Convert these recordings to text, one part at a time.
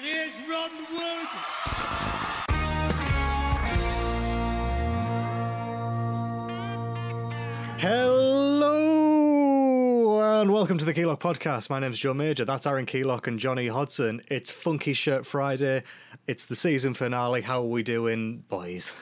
Here's Ron Wood. Hello and welcome to the Keylock podcast. My name's Joe Major. That's Aaron Keylock and Johnny Hodson. It's Funky Shirt Friday. It's the season finale. How are we doing, boys?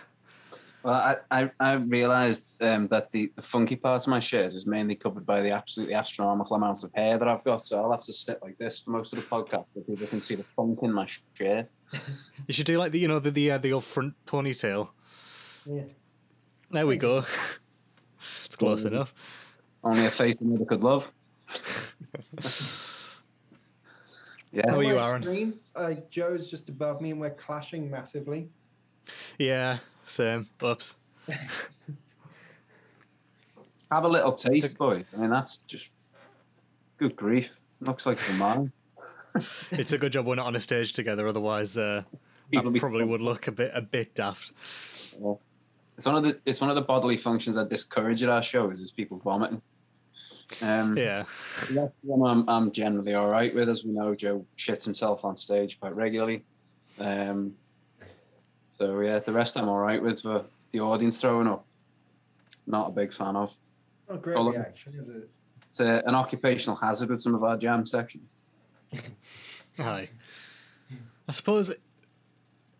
Well, I, I, I realised um, that the, the funky part of my shirt is mainly covered by the absolutely astronomical amounts of hair that I've got, so I'll have to sit like this for most of the podcast so people can see the funk in my shirt. You should do like the you know the the, uh, the old front ponytail. Yeah. There we go. it's close Mm. enough. Only a face another could love. yeah. How are you, Aaron? Screen, uh, Joe's just above me and we're clashing massively. Yeah, same. Oops. Have a little taste, boy. I mean, that's just good grief. Looks like the man. It's a good job we're not on a stage together. Otherwise, uh, that probably fun. would look a bit a bit daft. It's one of the it's one of the bodily functions I discourage at our shows is people vomiting. Um, Yeah. That's one I'm, I'm generally all right with. As we know, Joe shits himself on stage quite regularly. Um, so yeah, the rest I'm all right with. But the audience throwing up, not a big fan of. Not a great Oh, reaction, is it? It's uh, an occupational hazard with some of our jam sections. Hi. I suppose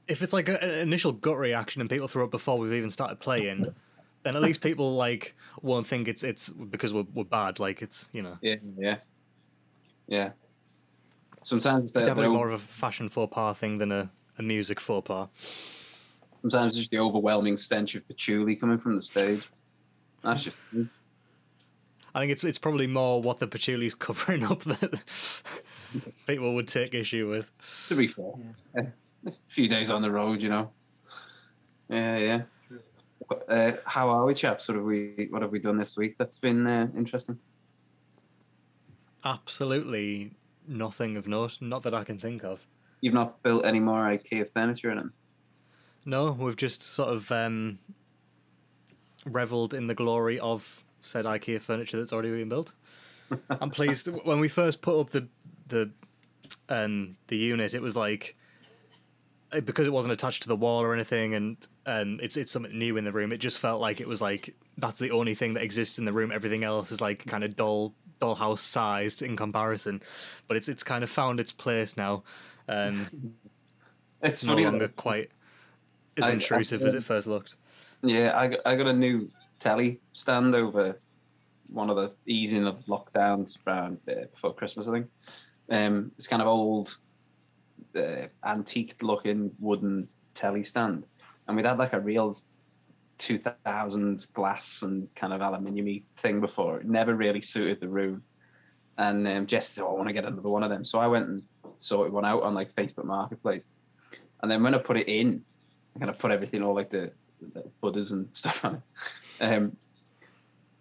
if it's like a- an initial gut reaction and people throw up before we've even started playing, then at least people like won't think it's it's because we're, we're bad. Like it's you know Yeah, yeah, yeah. Sometimes they're, definitely they're more of a fashion faux pas thing than a, a music faux pas. Sometimes it's just the overwhelming stench of patchouli coming from the stage. That's just I think it's it's probably more what the patchouli's covering up that people would take issue with. to be fair. Yeah. A few days on the road, you know. Yeah, yeah. Uh, how are we, chaps? What have we What have we done this week? That's been uh, interesting. Absolutely nothing of note, not that I can think of. You've not built any more IKEA furniture in them. No, we've just sort of um, reveled in the glory of said IKEA furniture that's already been built. I'm pleased when we first put up the the um, the unit. It was like eh, because it wasn't attached to the wall or anything, and um, it's it's something new in the room. It just felt like it was like that's the only thing that exists in the room. Everything else is like kind of doll dollhouse sized in comparison, but it's it's kind of found its place now. Um, It's it's no funny. longer that- quite as I- I- intrusive as it first looked. yeah, I got, I got a new telly stand over one of the easing of lockdowns around uh, before Christmas, I think. Um, it's kind of old, uh, antique looking wooden telly stand. And we'd had like a real 2000s glass and kind of aluminium thing before. It never really suited the room. And um, Jess said, oh, I want to get another one of them. So I went and sorted one out on like Facebook Marketplace. And then when I put it in, I kind of put everything, all like the, the butters and stuff on it. Um,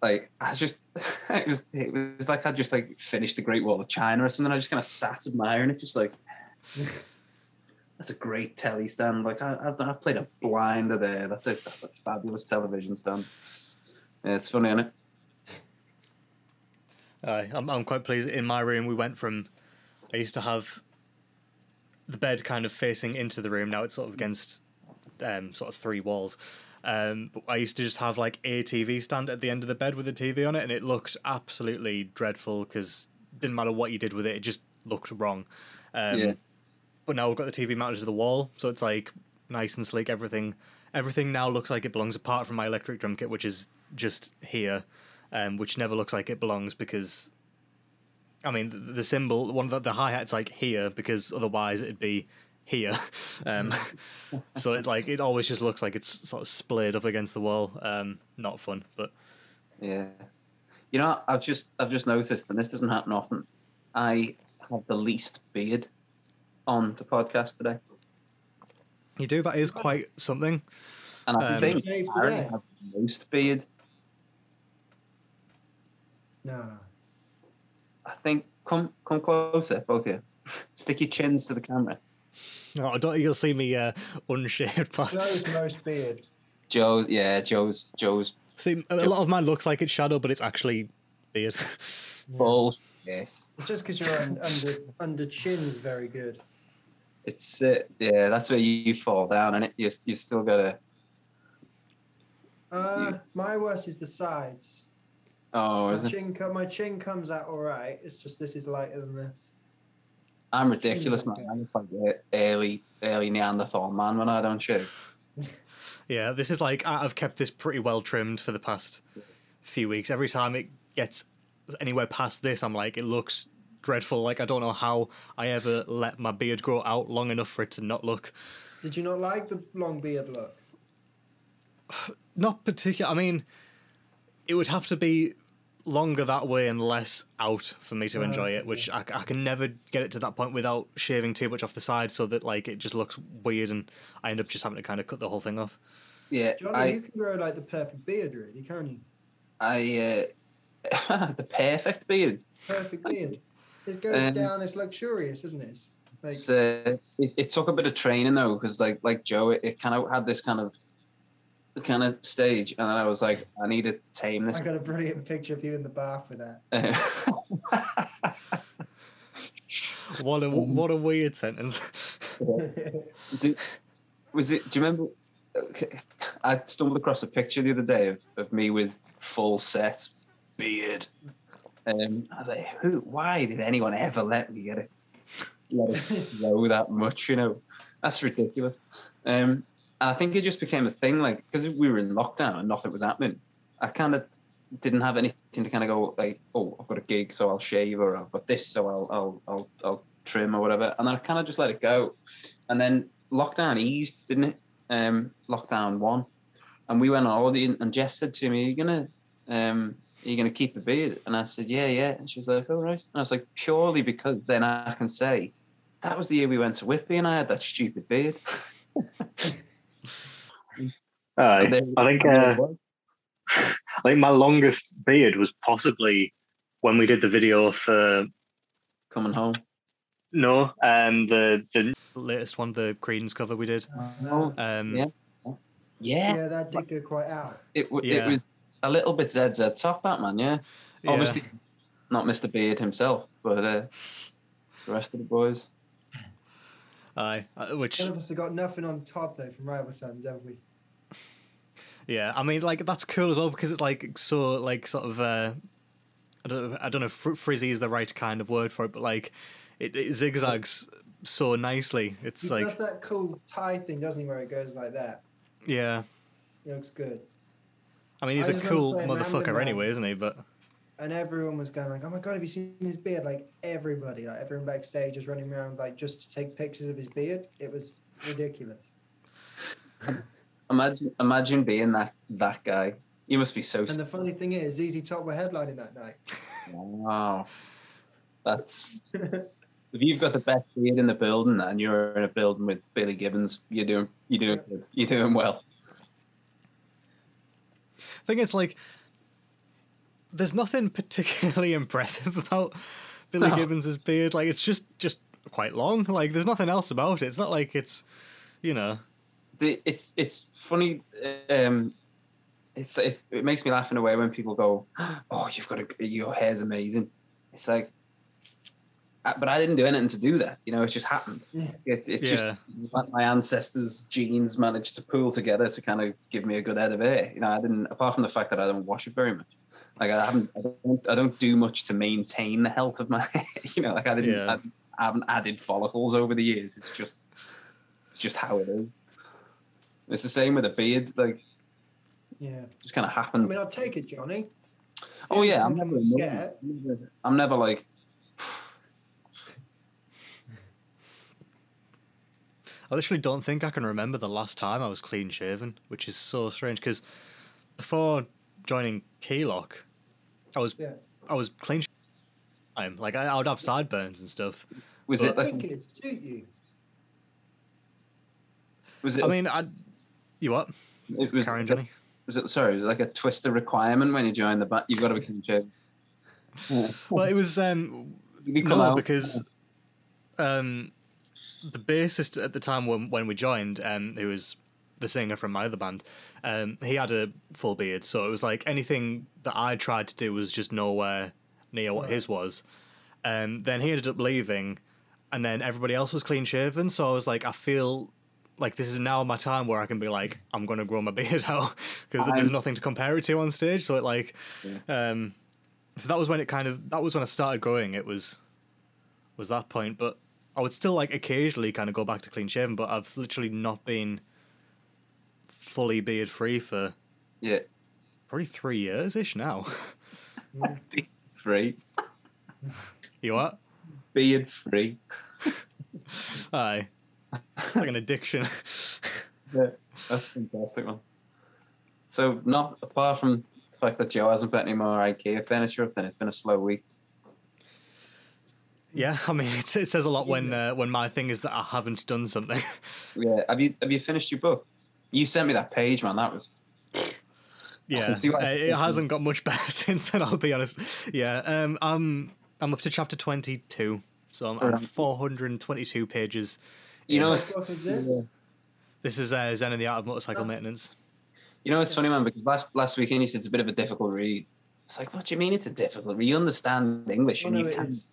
like I just, it was, it was like I just like finished the Great Wall of China or something. I just kind of sat admiring it, just like that's a great telly stand. Like I, I've, I played a blinder there. That's a that's a fabulous television stand. Yeah, it's funny, isn't it? Aye, I'm, I'm quite pleased. In my room, we went from I used to have the bed kind of facing into the room. Now it's sort of against um, sort of three walls. Um, I used to just have like a TV stand at the end of the bed with a TV on it, and it looked absolutely dreadful because didn't matter what you did with it, it just looked wrong. Um, Yeah. But now we've got the TV mounted to the wall, so it's like nice and sleek. Everything, everything now looks like it belongs, apart from my electric drum kit, which is just here, um, which never looks like it belongs because I mean, the, the symbol, one of the, the hi hat's like here because otherwise it'd be here. Um, so it like it always just looks like it's sort of splayed up against the wall. Um, not fun, but Yeah. You know, I've just I've just noticed, and this doesn't happen often. I have the least beard on the podcast today, you do that is quite something. and I Um, think Shave Aaron today. has the most beard. Nah. I think come come closer, both of you. Stick your chins to the camera. No, I don't think you'll see me uh, unshaved. But Joe's most beard. Joe's yeah, Joe's Joe's see, a lot of mine looks like it's shadow, but it's actually beard. full. Yes. Just because your un- under under chin's very good. It's uh, yeah, that's where you, you fall down, and it you you still gotta. Uh, my worst is the sides. Oh, My is it? chin, co- my chin comes out all right. It's just this is lighter than this. I'm ridiculous, man. I'm like early early Neanderthal man when I don't shave. Yeah, this is like I've kept this pretty well trimmed for the past few weeks. Every time it gets anywhere past this, I'm like, it looks dreadful. Like I don't know how I ever let my beard grow out long enough for it to not look Did you not like the long beard look? not particular. I mean, it would have to be longer that way and less out for me to enjoy it, which I, I can never get it to that point without shaving too much off the side, so that like it just looks weird, and I end up just having to kind of cut the whole thing off. Yeah, Johnny, I you can grow like the perfect beard, really, can't you? I uh, the perfect beard. Perfect beard. It goes Um, down. It's luxurious, isn't it? Like, It's, uh, it, it took a bit of training though, because like like Joe, it, it kind of had this kind of kind of stage, and then I was like, I need to tame this. I got a brilliant picture of you in the bath with that. What a what a weird sentence. do, was it? Do you remember? I stumbled across a picture the other day of, of me with full set beard. Um, I was like, who? Why did anyone ever let me get it? Let it grow that much? You know, that's ridiculous. Um, and I think it just became a thing, like because we were in lockdown and nothing was happening. I kind of didn't have anything to kind of go like, oh, I've got a gig, so I'll shave, or I've got this, so I'll I'll I'll, I'll trim or whatever. And I kind of just let it go. And then lockdown eased, didn't it? Um, lockdown one, and we went on holiday, and- Jess said to me, "Are you gonna um, are you gonna keep the beard?" And I said, "Yeah, yeah." And she was like, "All right." And I was like, "Surely because then I can say." That was the year we went to Whitby and I had that stupid beard. Aye. I think uh. I think my longest beard was possibly when we did the video for coming home. no, um, the the Latest one, the Creedence cover we did. Oh, Um, Yeah. Yeah, yeah, that did go quite out. it, w- Yeah. it was a little bit ZZ top, that man, yeah. yeah. Obviously, not Mr. Beard himself, but uh, the rest of the boys. Aye, uh, which None of us have got nothing on Todd though from Rival Sons, have we? Yeah, I mean, like that's cool as well because it's like so, like sort of. Uh, I don't, know, I don't know if fr- frizzy is the right kind of word for it, but like, it, it zigzags so nicely. It's He like, does that cool tie thing, doesn't he, where it goes like that? yeah. It looks good. I mean, he's I a cool motherfucker Random anyway, isn't he? But And everyone was going like, "Oh my god, have you seen his beard?" Like everybody, like everyone backstage was running around like just to take pictures of his beard. It was ridiculous. Imagine, imagine being that that guy. You must be so. And the funny thing is, ZZ Top were headlining that night. Wow, that's. If you've got the best beard in the building and you're in a building with Billy Gibbons, you're doing you're doing good. You're doing well. thing is, like, there's nothing particularly impressive about Billy No. Gibbons's beard. Like, it's just just quite long. Like, there's nothing else about it. It's not like it's, you know. The, it's it's funny. Um, it's it, it makes me laugh in a way when people go, "Oh, you've got a, your hair's amazing." It's like, but I didn't do anything to do that. You know, it just happened. Yeah. It, it's Yeah. just my ancestors' genes managed to pool together to kind of give me a good head of hair. You know, I didn't. Apart from the fact that I don't wash it very much. Like I haven't. I don't. I don't do much to maintain the health of my. hair. You know, like I didn't. Yeah. I, I haven't added follicles over the years. It's just. It's just how it is. It's the same with a beard. Like, Yeah. just kind of happened. I mean, I'll take it, Johnny. oh yeah, I'm never. Yeah. I'm never, I'm never like. I literally don't think I can remember the last time I was clean shaven, which is so strange because before joining Keylock, I was Yeah. I was clean. I'm like I, I would have sideburns and stuff. Was But- it I think it'd suit you. Was it? I mean, I you what? it was, Karen Johnny. was it? Sorry, was it like a twister requirement when you join the band? You've got to be clean shaven. Yeah. Well, it was um no out because um the bassist at the time when when we joined um who was the singer from my other band um he had a full beard so it was like anything that I tried to do was just nowhere near what his was um then he ended up leaving and then everybody else was clean shaven. So I was like, I feel like this is now my time where I can be like, I'm gonna grow my beard out because there's nothing to compare it to on stage. So it like, Yeah. um, so that was when it kind of that was when I started growing. It was was that point, but I would still like occasionally kind of go back to clean shaven, but I've literally not been fully beard free for Yeah, probably three years ish now. beard free, you what? beard free. Aye. It's like an addiction. Yeah, that's a fantastic one. So, not apart from the fact that Joe hasn't put any more IKEA furniture up, then it's been a slow week. yeah, I mean, it, it says a lot when uh, when my thing is that I haven't done something. Yeah, have you have you finished your book? You sent me that page, man. That was yeah, it hasn't got much better since then. I'll be honest. Yeah, um, I'm I'm up to chapter twenty two, so I'm, I'm four hundred and twenty two pages. You know, What it's book is this? This is uh, Zen and the Art of Motorcycle Oh. Maintenance. you know, it's funny, man. Because last last weekend you said it's a bit of a difficult read. It's like, what do you mean it's a difficult read? You understand English, and you it can. is.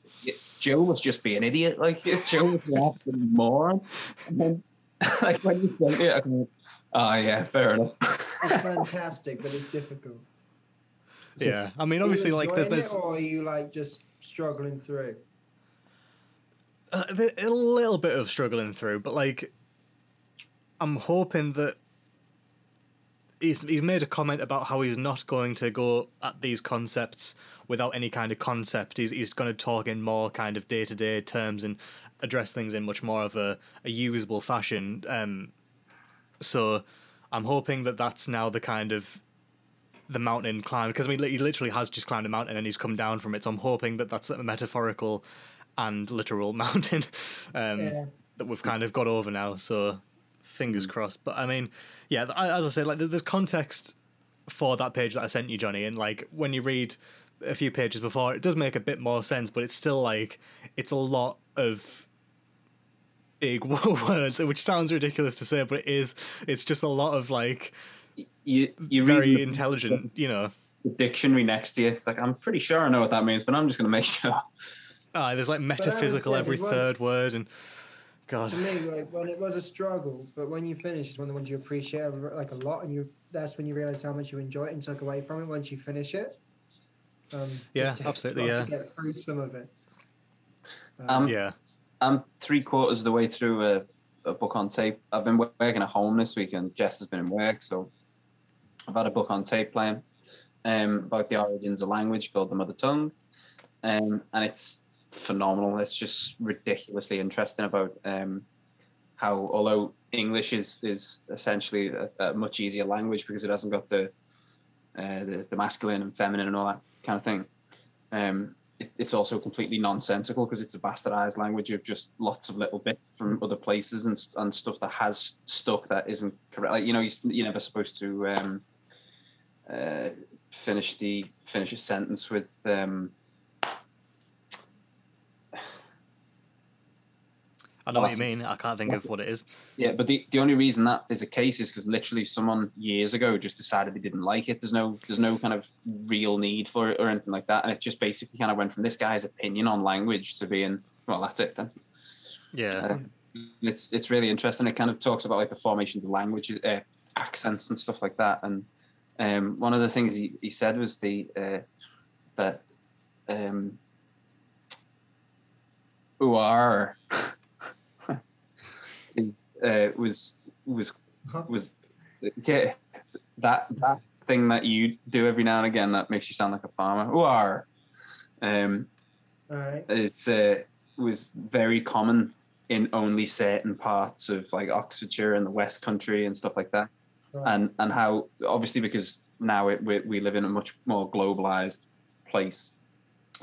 Joe was just be an idiot. Like Joe was an absolute moron. And then, like when you sent it, I go, oh yeah, fair enough. It's fantastic, but it's difficult. Yeah, I mean, Are you obviously, like there's, enjoying there's it, or are you like just struggling through? Uh, a little bit of struggling through, but like I'm hoping that he's he's made a comment about how he's not going to go at these concepts without any kind of concept. He's he's going to talk in more kind of day to day terms and address things in much more of a, a usable fashion. Um, so I'm hoping that that's now the kind of the mountain climb because I mean he literally has just climbed a mountain and he's come down from it. So I'm hoping that that's a metaphorical and literal mountain um, Yeah. that we've kind of got over now. So fingers crossed. But I mean, yeah, as I said, like there's context for that page that I sent you, Johnny, and like when you read a few pages before, it does make a bit more sense. But it's still like it's a lot of big words, which sounds ridiculous to say, but it is. It's just a lot of like You you very read intelligent, you know. the dictionary next to you. It's like I'm pretty sure I know what that means, but I'm just gonna make sure. Ah, there's like metaphysical every was- third word, and God, For me, like when it was a struggle, but when you finish, it's one of the ones you appreciate like a lot, and you that's when you realize how much you enjoy it and took away from it once you finish it. Um, Yeah, takes a absolutely, yeah. To get through some of it. Um, yeah, I'm three quarters of the way through a, a book on tape. I've been working at home this week, and Jess has been in work, so I've had a book on tape playing um, about the origins of language called the mother tongue, um, and it's phenomenal. It's just ridiculously interesting about um, how, although English is is essentially a, a much easier language because it hasn't got the, uh, the the masculine and feminine and all that kind of thing. Um, it, it's also completely nonsensical because it's a bastardized language of just lots of little bits from other places and, and stuff that has stuck that isn't correct. Like you know, you, you're never supposed to um, uh, finish the finish a sentence with. Um, I know what you mean. I can't think of what it is. Yeah, but the, the only reason that is a case is because literally someone years ago just decided they didn't like it. There's no there's no kind of real need for it or anything like that, and it just basically kind of went from this guy's opinion on language to being well, that's it then. Yeah, Uh, it's it's really interesting. It kind of talks about like the formations of language, uh, accents and stuff like that. And um, one of the things he, he said was the uh, that um, is, uh, was was was yeah that that thing that you do every now and again that makes you sound like a farmer. Uar. Um, All right. it's uh, was very common in only certain parts of like Oxfordshire and the West Country and stuff like that, Right. and and how obviously because now it, we we live in a much more globalized place,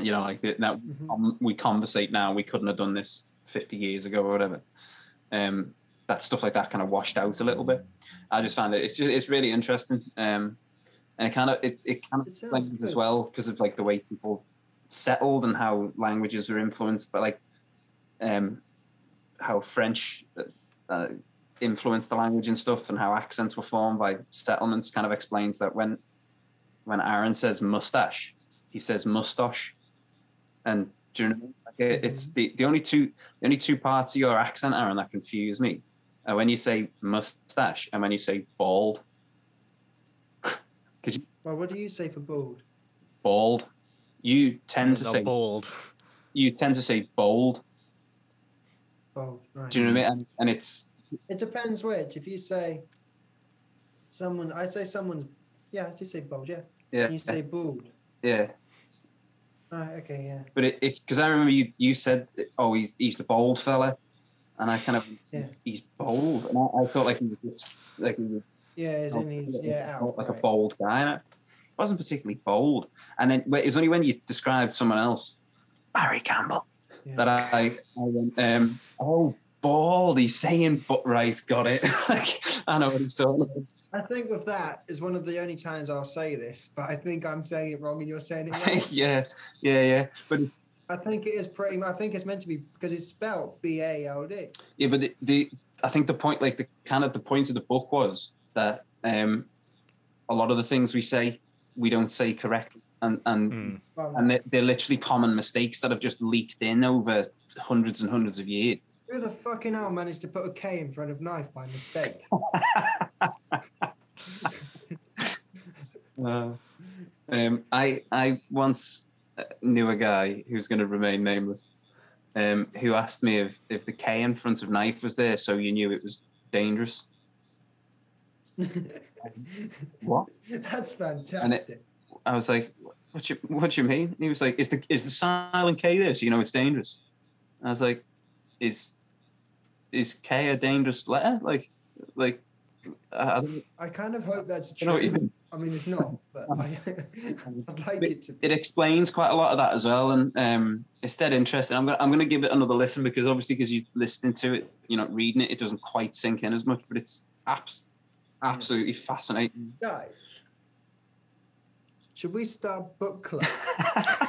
you know, like now Mhm. um, we conversate now. We couldn't have done this fifty years ago or whatever. Um, that stuff like that kind of washed out a little bit. I just found it it's just, it's really interesting. Um, and it kind of it, it kind of It explains as well because of like the way people settled and how languages were influenced by like um how French uh, uh, influenced the language and stuff and how accents were formed by settlements kind of explains that when when Aaron says mustache he says mustache and Do you know? What I mean? Like it, it's the, the only two the only two parts of your accent, Aaron, that confuse me. Are when you say mustache and when you say bald. Because Well, what do you say for bald? bald, you tend to say bald. you tend to say bold. Bald, right. Do you know what I mean? And, and it's It depends which. If you say someone, I say someone's, yeah, I just say bold. yeah. yeah, You say bald. yeah. Right, okay, yeah. But it, it's because I remember you you said, oh, he's he's the bold fella, and I kind of Yeah. he's bold, and I, I thought like he was just, like he was Yeah, as in he's, yeah, out. like a bold guy. And it wasn't particularly bold. And then it was only when you described someone else, Barry Campbell, Yeah. that I, I went, um, oh, bald. He's saying, but right, got it. like I know what he's talking about. I think with that is one of the only times I'll say this, but I think I'm saying it wrong and you're saying it right. yeah, yeah, yeah. But it's, I think it is pretty. I think it's meant to be because it's spelled B A L D. yeah, but the, the I think the point, like the kind of the point of the book was that um, a lot of the things we say we don't say correctly, and and Mm. And they're, they're literally common mistakes that have just leaked in over hundreds and hundreds of years. who the fucking hell managed to put a K in front of knife by mistake? Uh, um, I I once knew a guy who's going to remain nameless, um, who asked me if if the K in front of knife was there, so you knew it was dangerous. What? That's fantastic. I was like, "What you what you mean?" And he was like, "Is the is the silent K there, so you know it's dangerous?" And I was like, "Is is K a dangerous letter? Like like I, I I kind of hope that's you know what you true. Mean." I mean, it's not, but I, I'd like it to be. it explains quite a lot of that as well, and um, it's dead interesting. I'm gonna I'm gonna give it another listen because obviously because you're listening to it, you're not reading it, it doesn't quite sink in as much, but it's abs- absolutely fascinating. Guys, should we start book club?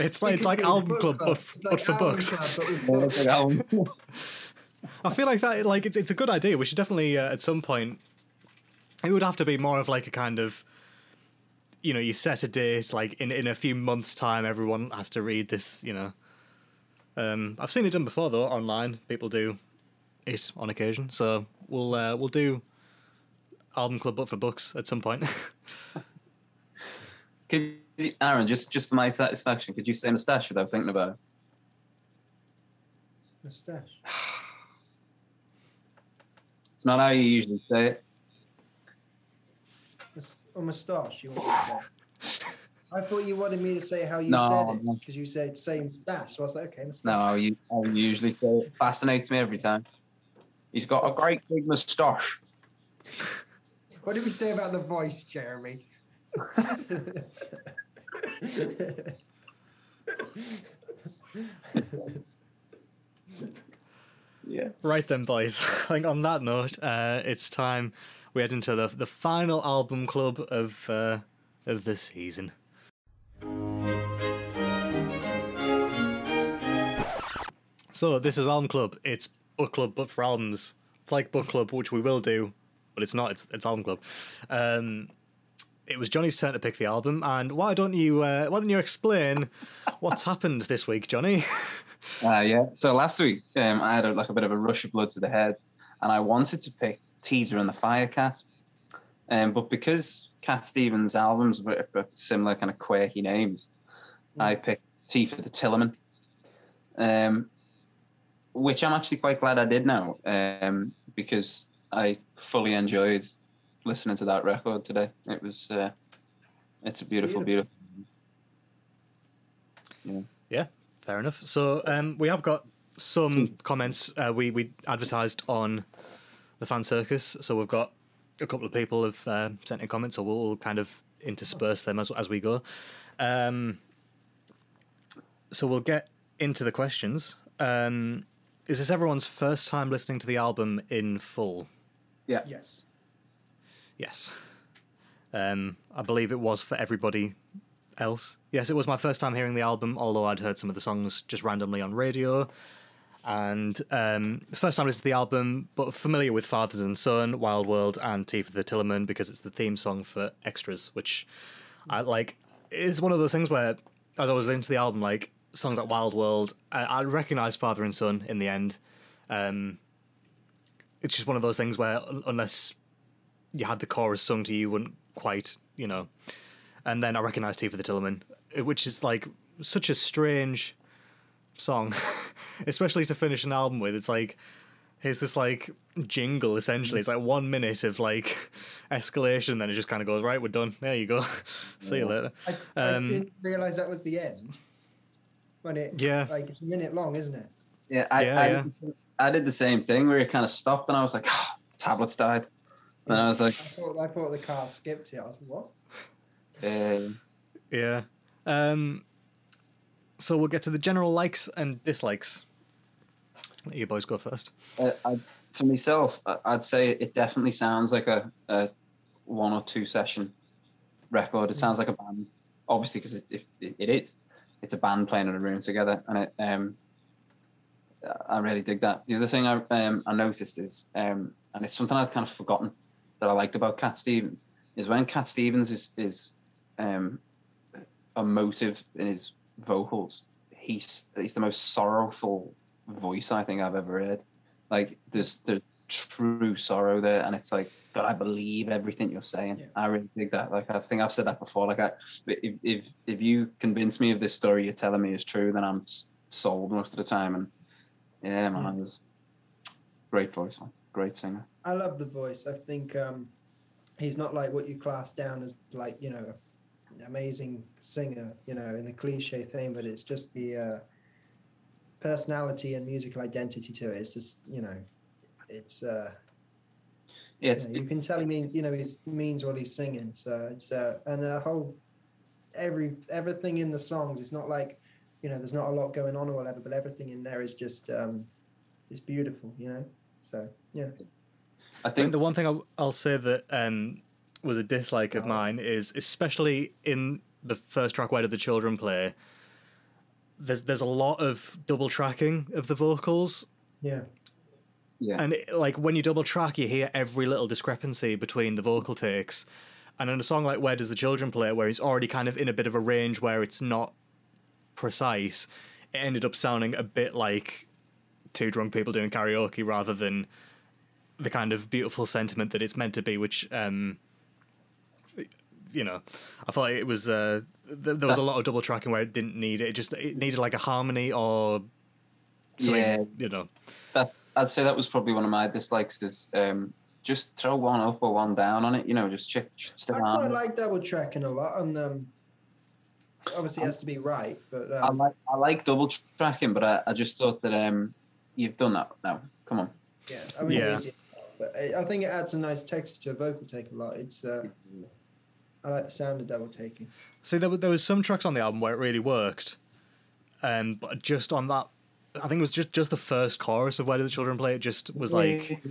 It's like it's like album book club, but, It's but for album books. club, but. I feel like that like it's it's a good idea. We should definitely uh, at some point. It would have to be more of like a kind of, you know, you set a date like in in a few months' time. Everyone has to read this. You know, um, I've seen it done before though online. People do it on occasion. So we'll uh, we'll do album club, but for books at some point. Could you, Aaron, just just for my satisfaction, could you say moustache without thinking about it? Moustache. It's not how you usually say it. Mus- Or moustache, you want to? I thought you wanted me to say how you No, said it because you said same moustache. So I was like, okay, moustache. No, how you, how you usually say it. Fascinates me every time. He's got a great big moustache. What did we say about the voice, Jeremy? Yeah. Right then, boys. I think on that note, uh, it's time we head into the the final album club of uh, of the season. So this is album club. It's book club, but for albums. It's like book club, which we will do, but it's not. It's it's album club. Um, it was Johnny's turn to pick the album, and why don't you uh, why don't you explain what's happened this week, Johnny? Uh, yeah. So last week, um, I had a, like a bit of a rush of blood to the head, and I wanted to pick Teaser and the Firecat, um, but because Cat Stevens' albums were were similar kind of quirky names, I picked Tea for the Tillerman, um, which I'm actually quite glad I did now, um, because I fully enjoyed listening to that record today. It was, uh, it's a beautiful, Beautiful. beautiful. Fair enough. So um, we have got some comments. Uh, we we advertised on the fan circus, so we've got a couple of people have uh, sent in comments, so we'll, we'll kind of intersperse them as as we go. Um, so we'll get into the questions. Um, is this everyone's first time listening to the album in full? Yeah. Yes. Yes. Um, I believe it was for everybody else. Yes, it was my first time hearing the album, although I'd heard some of the songs just randomly on radio. And um, it's the first time listening to the album, but familiar with Fathers and Son, Wild World, and Tea for the Tillerman because it's the theme song for Extras, which I like. It's one of those things where as I was listening to the album, like songs like Wild World, I, I recognised Father and Son in the end. Um, it's just one of those things where unless you had the chorus sung to you, you wouldn't quite, you know. And then I recognised Tea for the Tillerman, which is like such a strange song, especially to finish an album with. It's like here's this like jingle essentially. It's like one minute of like escalation, then it just kind of goes right. We're done. There you go. See you later. I, I Um, didn't realize that was the end. When it, Yeah. like it's a minute long, isn't it? Yeah, I, Yeah, I, yeah. I did the same thing where it kind of stopped and I was like, oh, tablets died. And I was like, I thought I thought the car skipped it. I was like, what? uh, Yeah. Um, so we'll get to the general likes and dislikes. Let you boys go first. uh, I, for myself, I'd say it definitely sounds like a, a one or two session record. It sounds like a band, obviously, because it, it, it is. It's a band playing in a room together, and it, um, I really dig that. The other thing I um, I noticed is, um, and it's something I'd kind of forgotten that I liked about Cat Stevens is when Cat Stevens is is um, emotive in his vocals. He's he's the most sorrowful voice I think I've ever heard. Like there's the true sorrow there, and it's like God, I believe everything you're saying. Yeah. I really dig that. Like I think I've said that before. Like I, if if if you convince me of this story you're telling me is true, then I'm sold most of the time. And yeah, man, was great voice, man. great singer. I love the voice. I think um, he's not like what you class down as like you know, amazing singer. You know, in the cliche thing, but it's just the uh, personality and musical identity to it. It's just you know, it's uh, Yeah, it's you, know, you can tell he mean you know he means what he's singing. So it's uh, and the whole every everything in the songs. It's not like you know, there's not a lot going on or whatever, but everything in there is just um, it's beautiful. You know, so yeah. I I think think the one thing I'll, I'll say that um, was a dislike of Oh. mine is, especially in the first track, "Where Did the Children Play?" There's there's a lot of double tracking of the vocals, Yeah. yeah, and it, like when you double track, you hear every little discrepancy between the vocal takes. And in a song like "Where Does the Children Play," where he's already kind of in a bit of a range where it's not precise, it ended up sounding a bit like two drunk people doing karaoke rather than the kind of beautiful sentiment that it's meant to be. Which, um, you know, I thought it was uh, th- there was a lot of double tracking where it didn't need it. It just it needed like a harmony or something, Yeah. you know. that I'd say that was probably one of my dislikes. Is um, just throw one up or one down on it. You know, just check, stick I quite like double tracking a lot, and um, obviously it has to be right. But I um, like I like double tracking, but I, I just thought that um, you've done that now. Come on. yeah, I mean, Yeah. it's- but I I think it adds a nice texture to a vocal take a lot. It's uh, I like the sound of double taking. See, there, were- there was some tracks on the album where it really worked, um, but just on that, I think it was just just the first chorus of "Where Do the Children Play?" It just was like,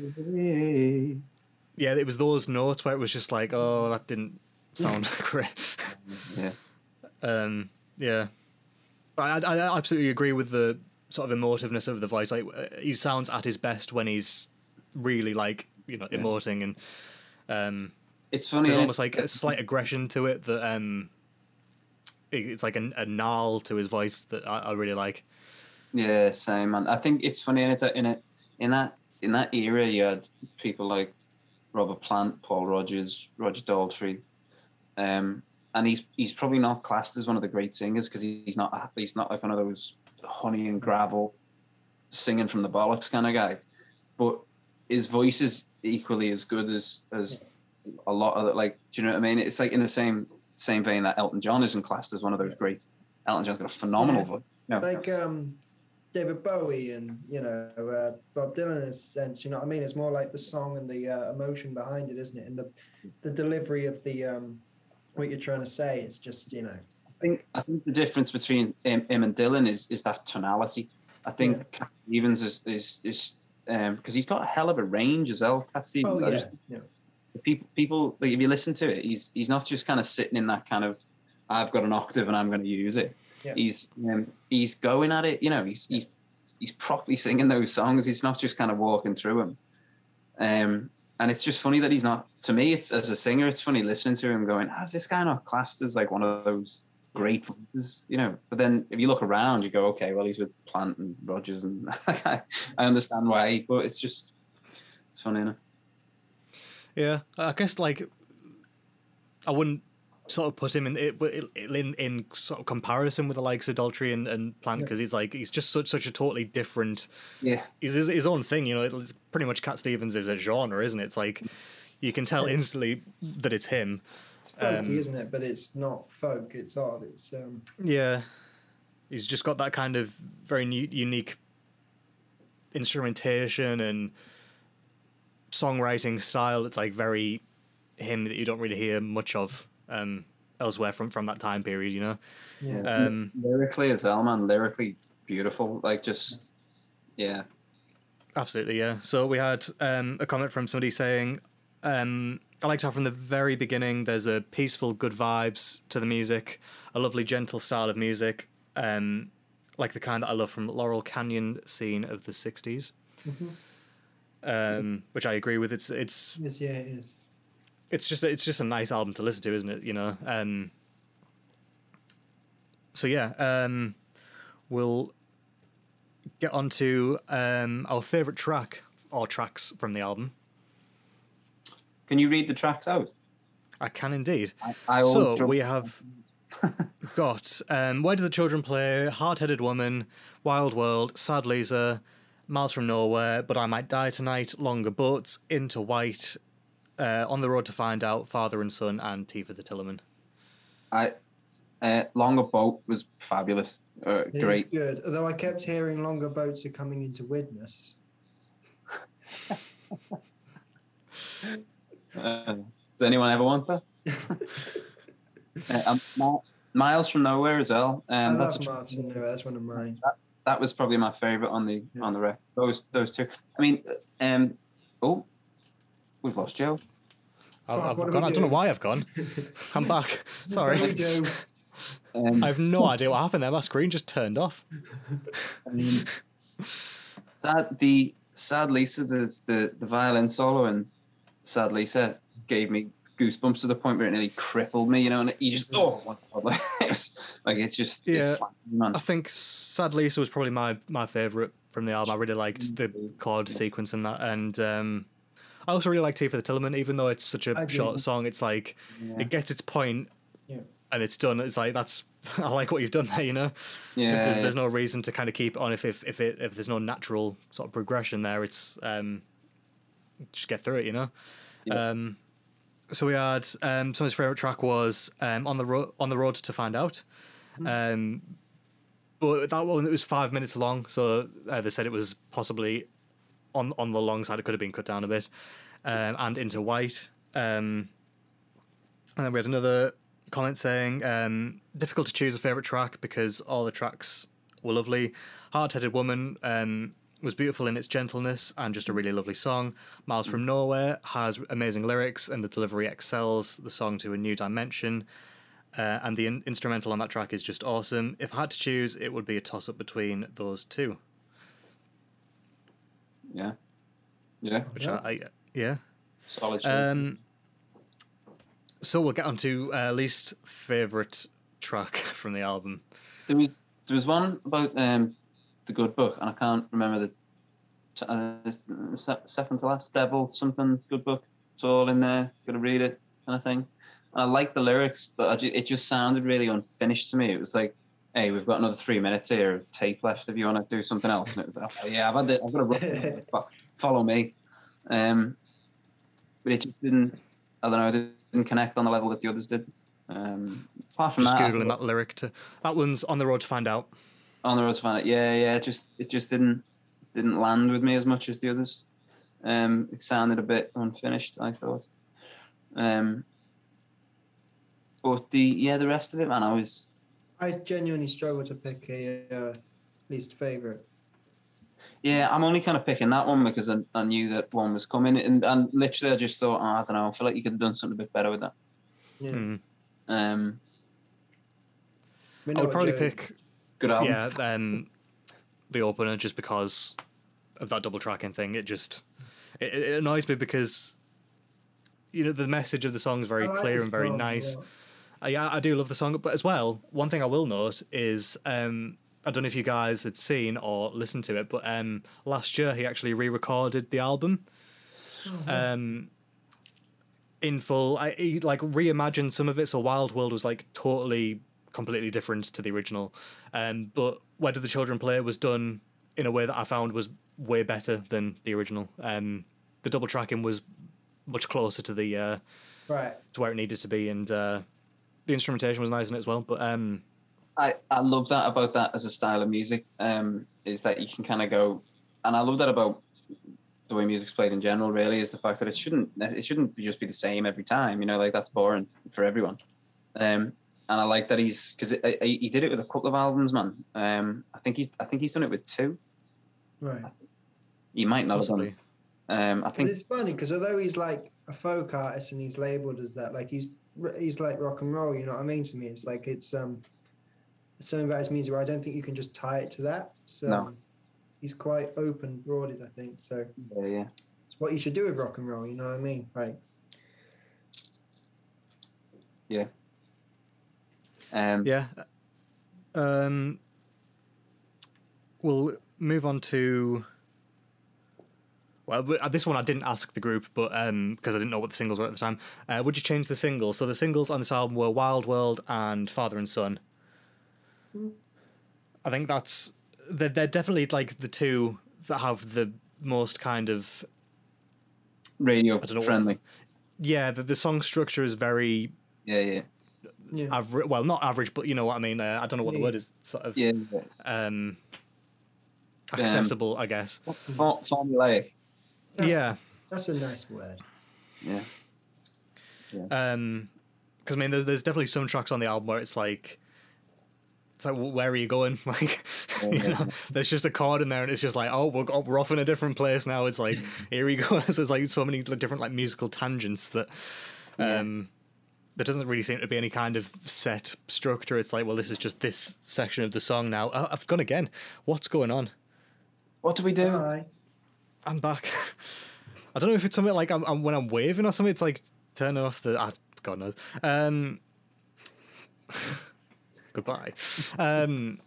yeah, it was those notes where it was just like, oh, that didn't sound great. yeah, um, yeah, I, I, I absolutely agree with the sort of emotiveness of the voice. Like, uh, he sounds at his best when he's really like you know Yeah. emoting and um, it's funny. there's almost like a slight aggression to it that um, it- it's like a, a gnarl to his voice that I, I really like. Yeah, same man. I think it's funny in it that in it in that in that era you had people like Robert Plant, Paul Rodgers, Roger Daltrey, um, and he's he's probably not classed as one of the great singers because he's not he's not like one of those honey and gravel singing from the bollocks kind of guy, but his voice is equally as good as as a lot of like do you know what I mean? It's like in the same same vein that Elton John isn't classed as one of those great. Elton John's got a phenomenal Yeah. voice. No. Like um, David Bowie and you know uh, Bob Dylan in a sense. You know what I mean? It's more like the song and the uh, emotion behind it, isn't it? And the the delivery of the um, what you're trying to say. It's just you know. I think I think the difference between him, him and Dylan is is that tonality. I think Cat Stevens is is is um because he's got a hell of a range as well. Cat Stevens. Oh yeah. just yeah. People people like if you listen to it, he's he's not just kind of sitting in that kind of I've got an octave and I'm going to use it. Yeah. He's um, he's going at it. You know, he's he's he's properly singing those songs. He's not just kind of walking through them. Um, and it's just funny that he's not. To me, it's as a singer, it's funny listening to him going, "How's this guy not classed as like one of those great voices, you know. But then if you look around, you go, okay, well, he's with Plant and Rodgers, and I understand why, but it's just it's funny, enough. Yeah, I guess like I wouldn't sort of put him in in in sort of comparison with the likes of Daltrey and, and Plant because he's like he's just such such a totally different. Yeah, he's his, his own thing. You know, it's pretty much Cat Stevens is a genre, isn't it? It's like you can tell instantly that it's him. It's folky, um, isn't it? But it's not folk. It's odd. It's um. Yeah, he's just got that kind of very new, unique instrumentation and songwriting style that's like very him that you don't really hear much of um, elsewhere from from that time period. You know, yeah. Um, lyrically as well, man. Lyrically beautiful. Like just yeah. Absolutely, yeah. So we had um, a comment from somebody saying, um, I liked how from the very beginning there's a peaceful, good vibes to the music, a lovely, gentle style of music, um, like the kind that I love from Laurel Canyon scene of the 60s. Mm-hmm. Um, which I agree with. It's it's yes, yeah, it is it's just it's just a nice album to listen to, isn't it? You know. Um, so yeah, um, we'll get on to um, our favorite track or tracks from the album. Can you read the tracks out? I can indeed. I, I so we have got um, Where Do the Children Play? Hard Headed Woman, Wild World, Sad Lisa, Miles from Nowhere, But I Might Die Tonight, Longer Boats, Into White, uh, On the Road to Find Out, Father and Son, and Tea for the Tillerman. I uh, Longer Boat was fabulous. Uh, great. good. Although I kept hearing longer boats are coming into Widnes. uh, does anyone ever want that? uh, um, Miles from Nowhere as well. Um, I that's love Miles from Nowhere. That's one of mine. That, that was probably my favorite on the yeah. on the record. Those those two. I mean, um, oh, We've lost Joe. I've, I've gone. I don't know why I've gone. I'm back. Sorry. Um, I have no idea what happened there. My screen just turned off. I mean, sad, the sad Lisa, the, the, the violin solo and sad Lisa gave me goosebumps to the point where it nearly crippled me, you know, and you just oh, like, it was, like it's just yeah. I think Sad Lisa was probably my my favorite from the album. I really liked the chord sequence and that, and um, I also really like Tea for the Tillerman, even though it's such a short song. It's like yeah. it gets its point, yeah. and it's done. It's like that's I like what you've done there, you know. Yeah. Because there's no reason to kind of keep on if if if it if there's no natural sort of progression there. It's um, just get through it, you know. Yeah. Um, so we had um, somebody's favorite track was um, on the road on the road to find out. Mm-hmm. Um, but that one it was five minutes long, so uh, they said it was possibly on on the long side. It could have been cut down a bit, um, and into white. Um, and then we had another comment saying um, difficult to choose a favorite track because all the tracks were lovely. Hard Headed Woman um, was beautiful in its gentleness and just a really lovely song. Miles from Nowhere has amazing lyrics and the delivery excels the song to a new dimension. Uh, and the in- instrumental on that track is just awesome. If I had to choose, it would be a toss up between those two. Yeah. Yeah. Which yeah. I, I yeah. Solid. Um, so we'll get on to uh, least favorite track from the album. There was there was one about um, the good book, and I can't remember the uh, second to last devil something good book. It's all in there. Got to read it, kind of thing. And I like the lyrics, but it just sounded really unfinished to me. It was like hey, we've got another three minutes here of tape left if you want to do something else. And it was like, oh, yeah, I've had the, I've got to follow me. Um, but it just didn't, I don't know, it didn't connect on the level that the others did. Um, apart from just that, googling that lyric to that one's on the road to find out. On the road to find yeah, yeah. It just it just didn't didn't land with me as much as the others. Um, it sounded a bit unfinished, I thought. Um, but the yeah, the rest of it, man, I was I genuinely struggle to pick a uh, least favorite. Yeah, I'm only kind of picking that one because I, I knew that one was coming, and, and literally I just thought, oh, I don't know, I feel like you could have done something a bit better with that. Yeah. Mm. Um, I would probably pick. Good album. Yeah, um, the opener just because of that double tracking thing. It just it, it annoys me because you know the message of the song is very like clear and very nice. Yeah Uh, yeah, I do love the song, but as well, one thing I will note is um, I don't know if you guys had seen or listened to it, but um, last year he actually re-recorded the album um, in full. I he, like reimagined some of it, so Wild World was like totally, completely different to the original. Um, but Where Did the Children Play was done in a way that I found was way better than the original. Um, the double tracking was much closer to the uh, Right. to where it needed to be, and uh, the instrumentation was nice in it as well. But um, I, I love that about that as a style of music um, is that you can kind of go and I love that about the way music's played in general really is the fact that it shouldn't it shouldn't just be the same every time you know like that's boring for everyone um, and I like that he's because he did it with a couple of albums man um, I think he's I think he's done it with two Right. he might not possibly. have done um, I think it's funny because although he's like a folk artist and he's labeled as that, like he's he's like rock and roll. You know what I mean? To me, it's like it's um something about his music where I don't think you can just tie it to that. So No. he's quite open, broaded. I think so. yeah, yeah. It's what you should do with rock and roll. You know what I mean? Like Um, Yeah. Um, we'll move on to. Well, uh, this one I didn't ask the group, but um, because I didn't know what the singles were at the time. Uh, would you change the singles? So the singles on this album were "Wild World" and "Father and Son." I think that's they're, they're definitely like the two that have the most kind of radio don't what- friendly yeah. The, the song structure is very yeah yeah yeah, average. Well, not average, but you know what I mean. Uh, I don't know what the word is. Sort of yeah, yeah. um, accessible, I guess. For- formulaic That's- yeah. that's a nice word. yeah Um, because I mean, there's there's definitely some tracks on the album where it's like, it's like, where are you going? Like, Yeah, you yeah, know, there's just a chord in there, and it's just like, oh, we're oh, we're off in a different place now. It's like, here we go. so there's like so many different like musical tangents that, Yeah. um. There doesn't really seem to be any kind of set structure. It's like, well, this is just this section of the song now. Oh, I've gone again. What's going on? what do we do Bye. I'm back. I don't know if it's something like I'm, I'm when I'm waving or something. It's like turning off the. ah, God knows. Um, goodbye. Um,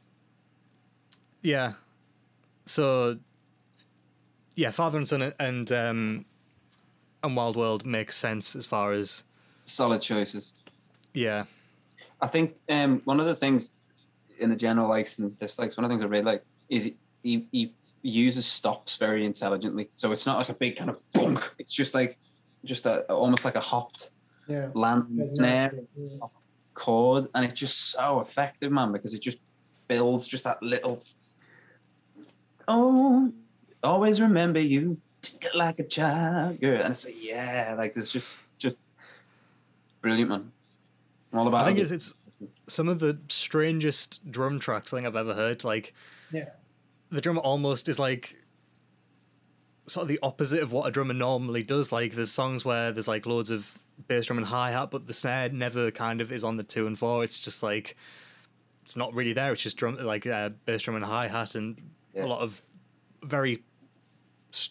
yeah. So. Yeah, Father and Son and um, and Wild World makes sense as far as solid choices yeah I think um, one of the things in the general likes and dislikes, one of the things I really like is he, he uses stops very intelligently. So it's not like a big kind of bunk. It's just like just a almost like a hopped Yeah. land There's snare yeah. chord, and it's just so effective, man, because it just builds just that little. Oh, always remember you, like a child, girl, and it's like yeah, like there's just just brilliant, man. I'm all about I think it. it's, it's some of the strangest drum tracks I think I've ever heard. Like Yeah. the drummer almost is like sort of the opposite of what a drummer normally does. Like there's songs where there's like loads of bass drum and hi hat, but the snare never kind of is on the two and four. It's just like it's not really there. It's just drum like uh, bass drum and hi hat and Yeah. a lot of very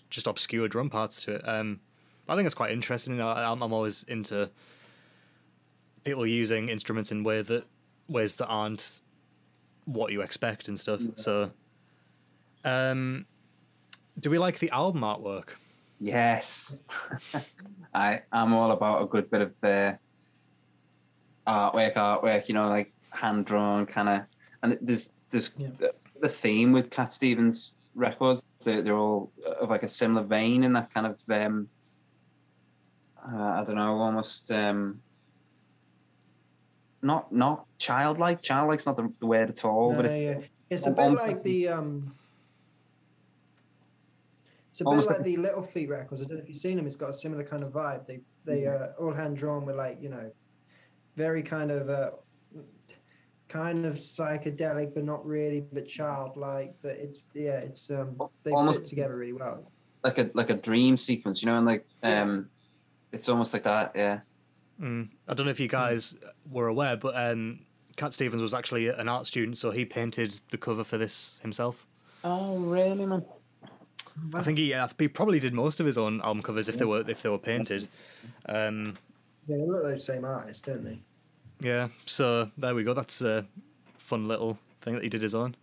just obscure drum parts to it. Um, I think it's quite interesting. You I'm, I'm always into people using instruments in way that ways that aren't what you expect and stuff. So, um, do we like the album artwork? Yes. I I'm all about a good bit of uh, artwork, artwork. You know, like hand drawn kind of. And there's there's Yeah. the, the theme with Cat Stevens records. They're, they're all of like a similar vein in that kind of. Um, uh, I don't know, almost. Um, not not childlike. Childlike's not the, the word at all, but it's yeah. It's a bit like the um. It's a bit like the Little Feat records. I don't know if you've seen them. It's got a similar kind of vibe. They they Mm-hmm. uh, all hand drawn with like you know, very kind of uh, kind of psychedelic, but not really, but childlike. But it's yeah, it's um they Almost- together really well. like a like a dream sequence, you know, and like Yeah. um, it's almost like that. Yeah. Mm. I don't know if you guys were aware, but um, Cat Stevens was actually an art student, so he painted the cover for this himself. Oh, really, man? I think he, uh, he probably did most of his own album covers if they were if they were painted. Um, Yeah, they look like the same artist, don't they? Yeah, so there we go. That's a fun little thing that he did his own.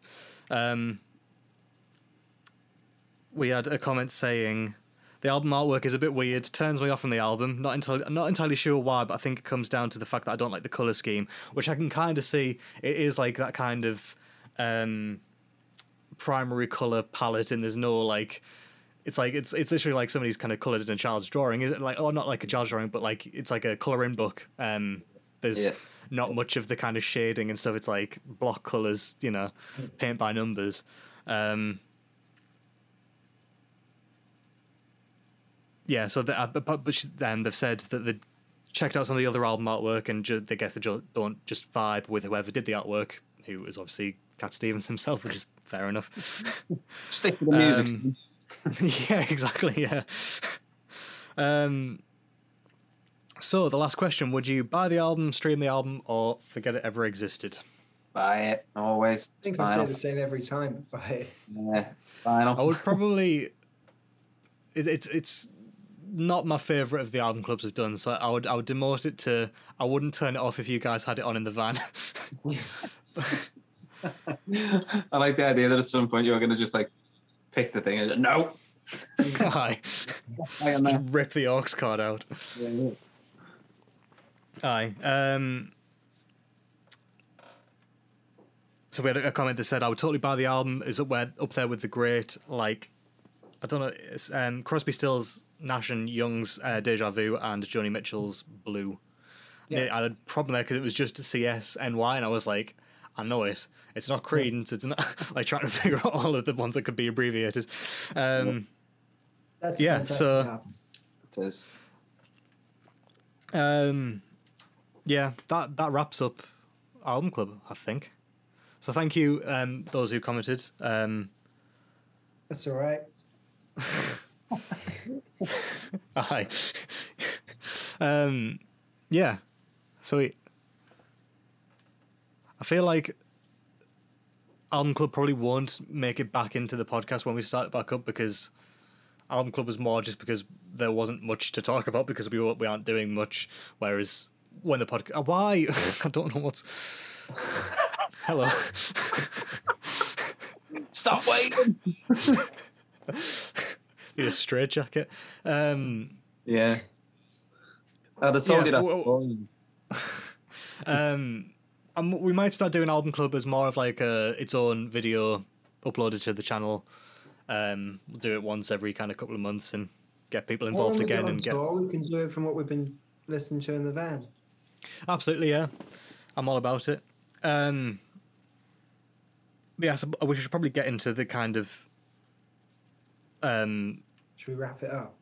Um, we had a comment saying the album artwork is a bit weird, turns me off from the album. Not entirely, not entirely sure why, but I think it comes down to the fact that I don't like the color scheme, which I can kind of see. It is like that kind of um, primary color palette, and there's no like. It's like it's it's literally like somebody's kind of colored in a child's drawing. Is it like oh not like a child's drawing, but like it's like a coloring book. Um, there's Yeah. not much of the kind of shading and stuff. It's like block colors, you know, paint by numbers. Um, yeah, so the, uh, but, but sh- then they've said that they checked out some of the other album artwork and ju- they guess they ju- don't just vibe with whoever did the artwork, who was obviously Cat Stevens himself, which is fair enough. Stick with the music. Um, yeah, exactly. Yeah. Um. So the last question: Would you buy the album, stream the album, or forget it ever existed? Buy it always. I think I say the same every time. But Yeah, vinyl. I would probably. It, it's it's not my favorite of the album clubs have done, so I would I would demote it to. I wouldn't turn it off if you guys had it on in the van. I like the idea that at some point you're going to just like pick the thing and no. Aye, I am Just rip the aux card out. Aye. Um, so we had a a comment that said, "I would totally buy the album. Is up where up there with the great like, I don't know, it's, um, Crosby, Stills, Nash and Young's uh, Deja Vu and Joni Mitchell's Blue." Yeah. I had a problem there because it was just CSNY, and I was like, "I know it. It's not Creedence. It's not like trying to figure out all of the ones that could be abbreviated." Um, that's Yeah, so- album. It is. Um, yeah, that that wraps up album club, I think. So thank you, um, those who commented. Um, That's all right. aye. um, yeah. Sweet. I feel like album club probably won't make it back into the podcast when we start it back up because album club was more just because there wasn't much to talk about because we we aren't doing much. Whereas when the podcast, why I don't know what's. Hello. Stop waiting. Need a straight jacket. Um, Yeah. I'd have told Yeah, you that. well- um, um, we might start doing album club as more of like a its own video uploaded to the channel. Um, we'll do it once every kind of couple of months and get people involved when again on and get we can do it from what we've been listening to in the van. absolutely yeah. I'm all about it. Um, yeah, so we should probably get into the kind of um Should we wrap it up?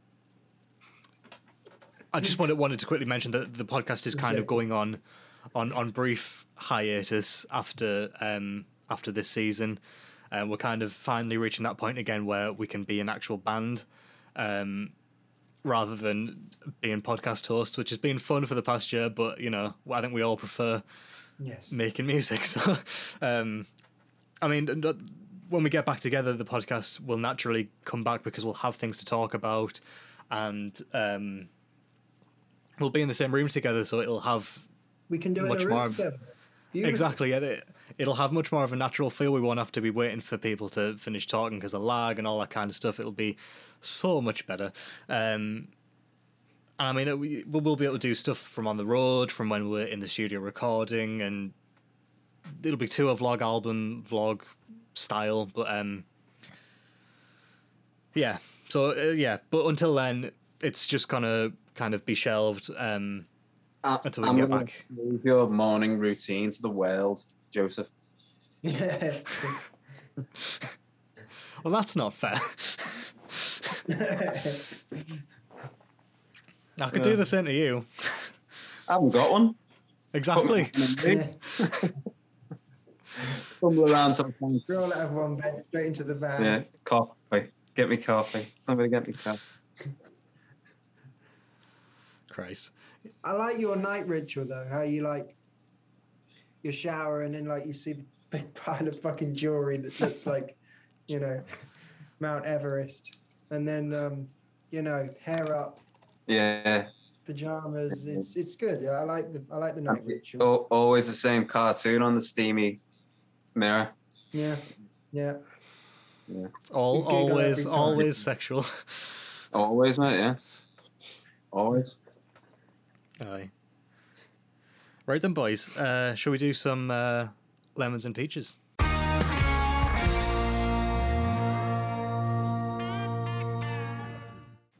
I just wanted wanted to quickly mention that the podcast is kind of going on on on brief hiatus after um after this season. And we're kind of finally reaching that point again where we can be an actual band um rather than being podcast hosts, which has been fun for the past year, but you know, I think we all prefer Yes. making music. So, um, I mean, when we get back together, the podcast will naturally come back because we'll have things to talk about, and um, we'll be in the same room together. So it'll have We can do Much more of- exactly. Yeah, it- it'll have much more of a natural feel. We won't have to be waiting for people to finish talking because of lag and all that kind of stuff. It'll be so much better. Um, and I mean, it, we we'll be able to do stuff from on the road, from when we're in the studio recording, and it'll be to a vlog album, vlog style. But um, yeah. So uh, yeah, but until then, it's just gonna kind of be shelved. Um, I- Until we I'm get back. Leave your morning routine to the world, Joseph. Yeah. well, that's not fair. I could do the same to you. I haven't got one. Exactly. yeah. Stumble around sometimes. Roll out of one bed straight into the van. Yeah, coffee. Get me coffee. Somebody get me coffee. Christ. I like your night ritual though. How you like your shower and then like you see the big pile of fucking jewelry that looks like, you know, Mount Everest, and then um, you know, hair up, Yeah. pajamas. It's it's good. Yeah, I like the I like the night ritual. Al- always the same cartoon on the steamy mirror. Yeah, yeah. Yeah. It's all always always sexual. Always, mate. Yeah. Always. Aye. Right then, boys. Uh, shall we do some uh, lemons and peaches?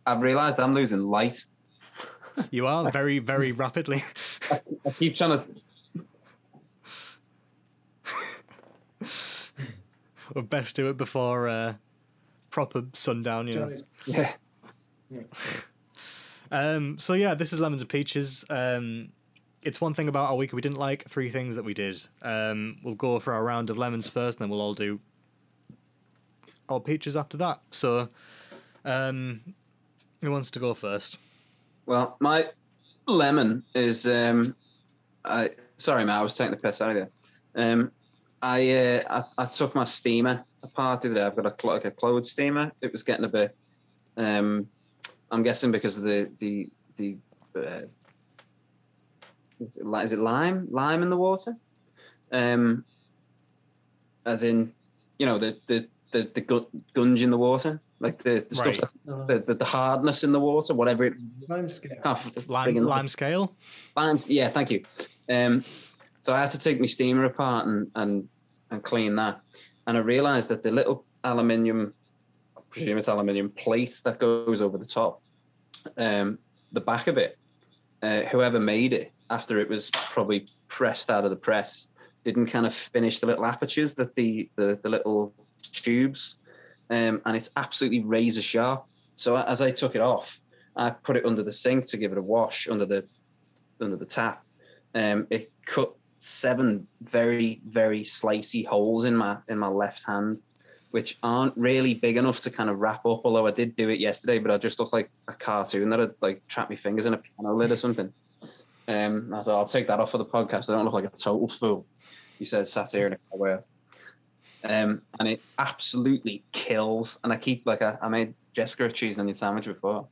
I've realised I'm losing light. You are very, very rapidly. I keep trying to. We'll best do it before uh, proper sundown. You know. Johnny's- Yeah. Um, so yeah, this is lemons and peaches. Um, it's one thing about our week we didn't like. Three things that we did. Um, we'll go for our round of lemons first, and then we'll all do our peaches after that. So, um, who wants to go first? Well, my lemon is. Um, I sorry, man. I was taking the piss out of you. Um, I, uh, I I took my steamer apart the other day. I've got a cl- like a clothes steamer. It was getting a bit. Um, I'm guessing because of the the the. Uh, is it li- is it lime? Lime in the water? Um, as in, you know, the the the, the gu- gunge in the water, like the, the Right. stuff, uh, the, the the hardness in the water, whatever it Lime scale. f- Lime, lime scale. Limes, yeah, thank you. Um, so I had to take my steamer apart and, and, and clean that. And I realised that the little aluminium, I presume it's aluminium plate that goes over the top, um, the back of it, uh, whoever made it after it was probably pressed out of the press, didn't kind of finish the little apertures that the, the, the little tubes, um, and it's absolutely razor sharp. So as I took it off, I put it under the sink to give it a wash under the under the tap. Um, it cut seven very very slicey holes in my in my left hand, which aren't really big enough to kind of wrap up. Although I did do it yesterday, but I just looked like a cartoon that had like trapped my fingers in a piano lid or something. Um, I thought I'll take that off for the podcast. I don't look like a total fool. He says sat here in a cowboy. Um, and it absolutely kills. And I keep like I, I made Jessica a cheese and onion sandwich before,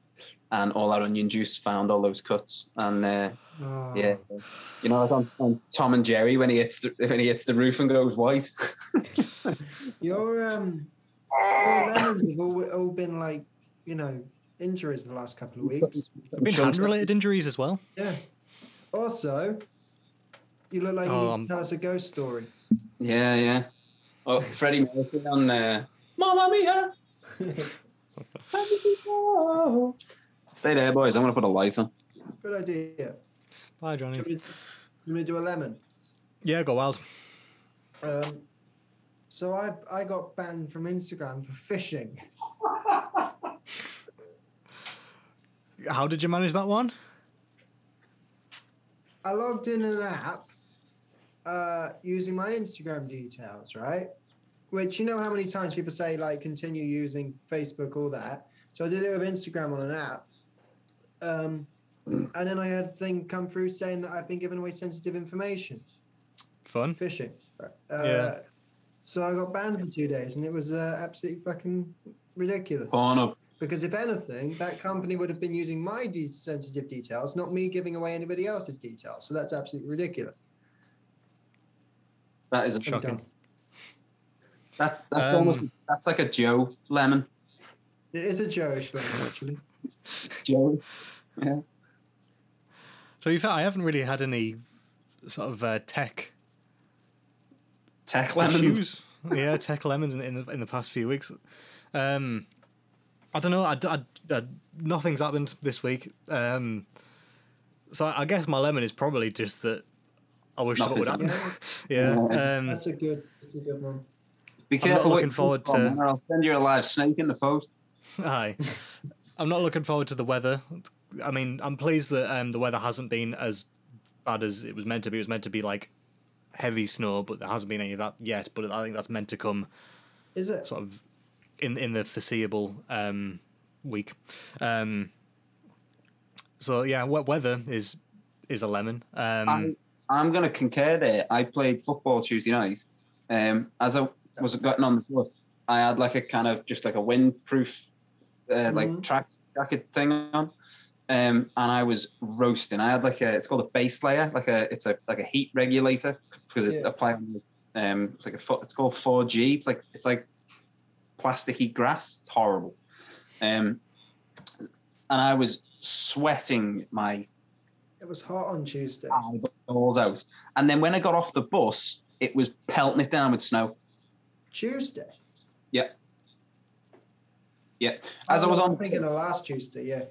and all that onion juice found all those cuts. And uh, Oh. yeah, you know, like on, on Tom and Jerry when he hits the when he hits the roof and goes white. Your um, your lemons have all, all been like, you know, injuries the last couple of weeks. Been hand related injuries as well. Yeah. Also, you look like you Oh, need um, to tell us a ghost story. Yeah, yeah. Oh, Freddie Mercury on uh, Mamma Mia. Stay there, boys. I'm gonna put a light on. Good idea. Bye, Johnny. you want me to- you want me to do a lemon? Yeah, go wild. Um, so I I got banned from Instagram for phishing. How did you manage that one? I logged in an app uh, using my Instagram details, right? Which you know how many times people say like continue using Facebook, all that. So I did it with Instagram on an app, um, and then I had a thing come through saying that I've been giving away sensitive information, Fun. phishing. Uh, Yeah. So I got banned for two days, and it was uh, absolutely fucking ridiculous. Porn up. Because if anything, that company would have been using my de- sensitive details, not me giving away anybody else's details. So that's absolutely ridiculous. That is a I'm Shocking. that's that's Um, almost that's like a Joe lemon. It is a Joeish lemon, actually. Joe. Yeah. So you I haven't really had any sort of uh, tech Tech lemons. issues. yeah, tech lemons in, in the in the past few weeks. Um, I don't know. I, I, I- nothing's happened this week. Um, so I guess my lemon is probably just that I wish something would happen. yeah. Um, That's a good, that's a good one. Be I'm not careful. what looking you forward click to- I'll send you a live snake in the post. Aye. I'm not looking forward to the weather. I mean, I'm pleased that um, the weather hasn't been as bad as it was meant to be. It was meant to be like heavy snow, but there hasn't been any of that yet. But I think that's meant to come Is it? sort of in in the foreseeable um, week. Um, so yeah, wet weather is is a lemon. Um, I, I'm going to concur there. I played football Tuesday night. Um, as I was getting on the bus, I had like a kind of just like a windproof, uh, like Mhm. track jacket thing on. um, and I was roasting. I had like a, it's called a base layer, like a, it's a like a heat regulator because it Yeah. applies. Um, it's like a, it's called 4G. It's like it's like plasticky grass. It's horrible. Um, and I was sweating my It was hot on Tuesday. eyeballs out. And then when I got off the bus, it was pelting it down with snow. Tuesday. Yeah. As I was on, I'm thinking of last Tuesday. Yeah.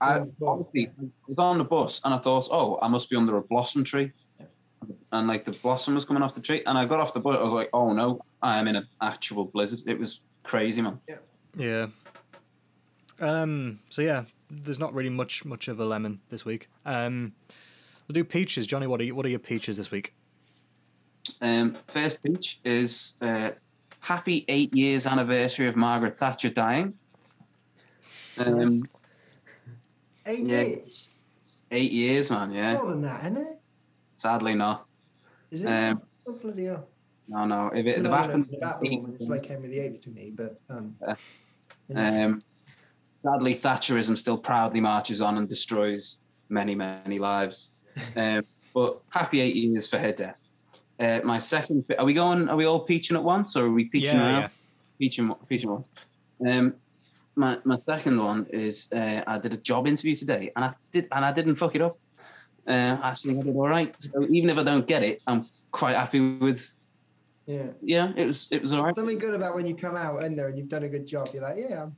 I, the bus. honestly, I was on the bus and I thought, oh, I must be under a blossom tree. And like the blossom was coming off the tree. And I got off the bus, I was like, oh no, I am in an actual blizzard. It was crazy, man. Yeah. Um. So yeah, there's not really much much of a lemon this week. Um. We'll do peaches, Johnny. What are you, what are your peaches this week? Um, first peach is uh, happy eight years anniversary of Margaret Thatcher dying. Um, Eight Yeah. years. eight years, man, yeah. More than that, isn't it? Sadly, no. Is it? Um, oh, bloody hell. No, no. If it, No, the no, happened, about the woman, it's like Henry VIII to me, but um, Yeah. you Um, sadly, Thatcherism still proudly marches on and destroys many, many lives. Um, but happy eight years for her death. Uh, my second, are we going? Are we all peaching at once, or are we peaching yeah, around? yeah. Peaching, peaching once. Um, my my second one is uh, I did a job interview today, and I did, and I didn't fuck it up. Uh, I think I did all right. So even if I don't get it, I'm quite happy with. yeah. Yeah, it was it was all right. Something good about when you come out in there and you've done a good job. You're like, yeah, I'm,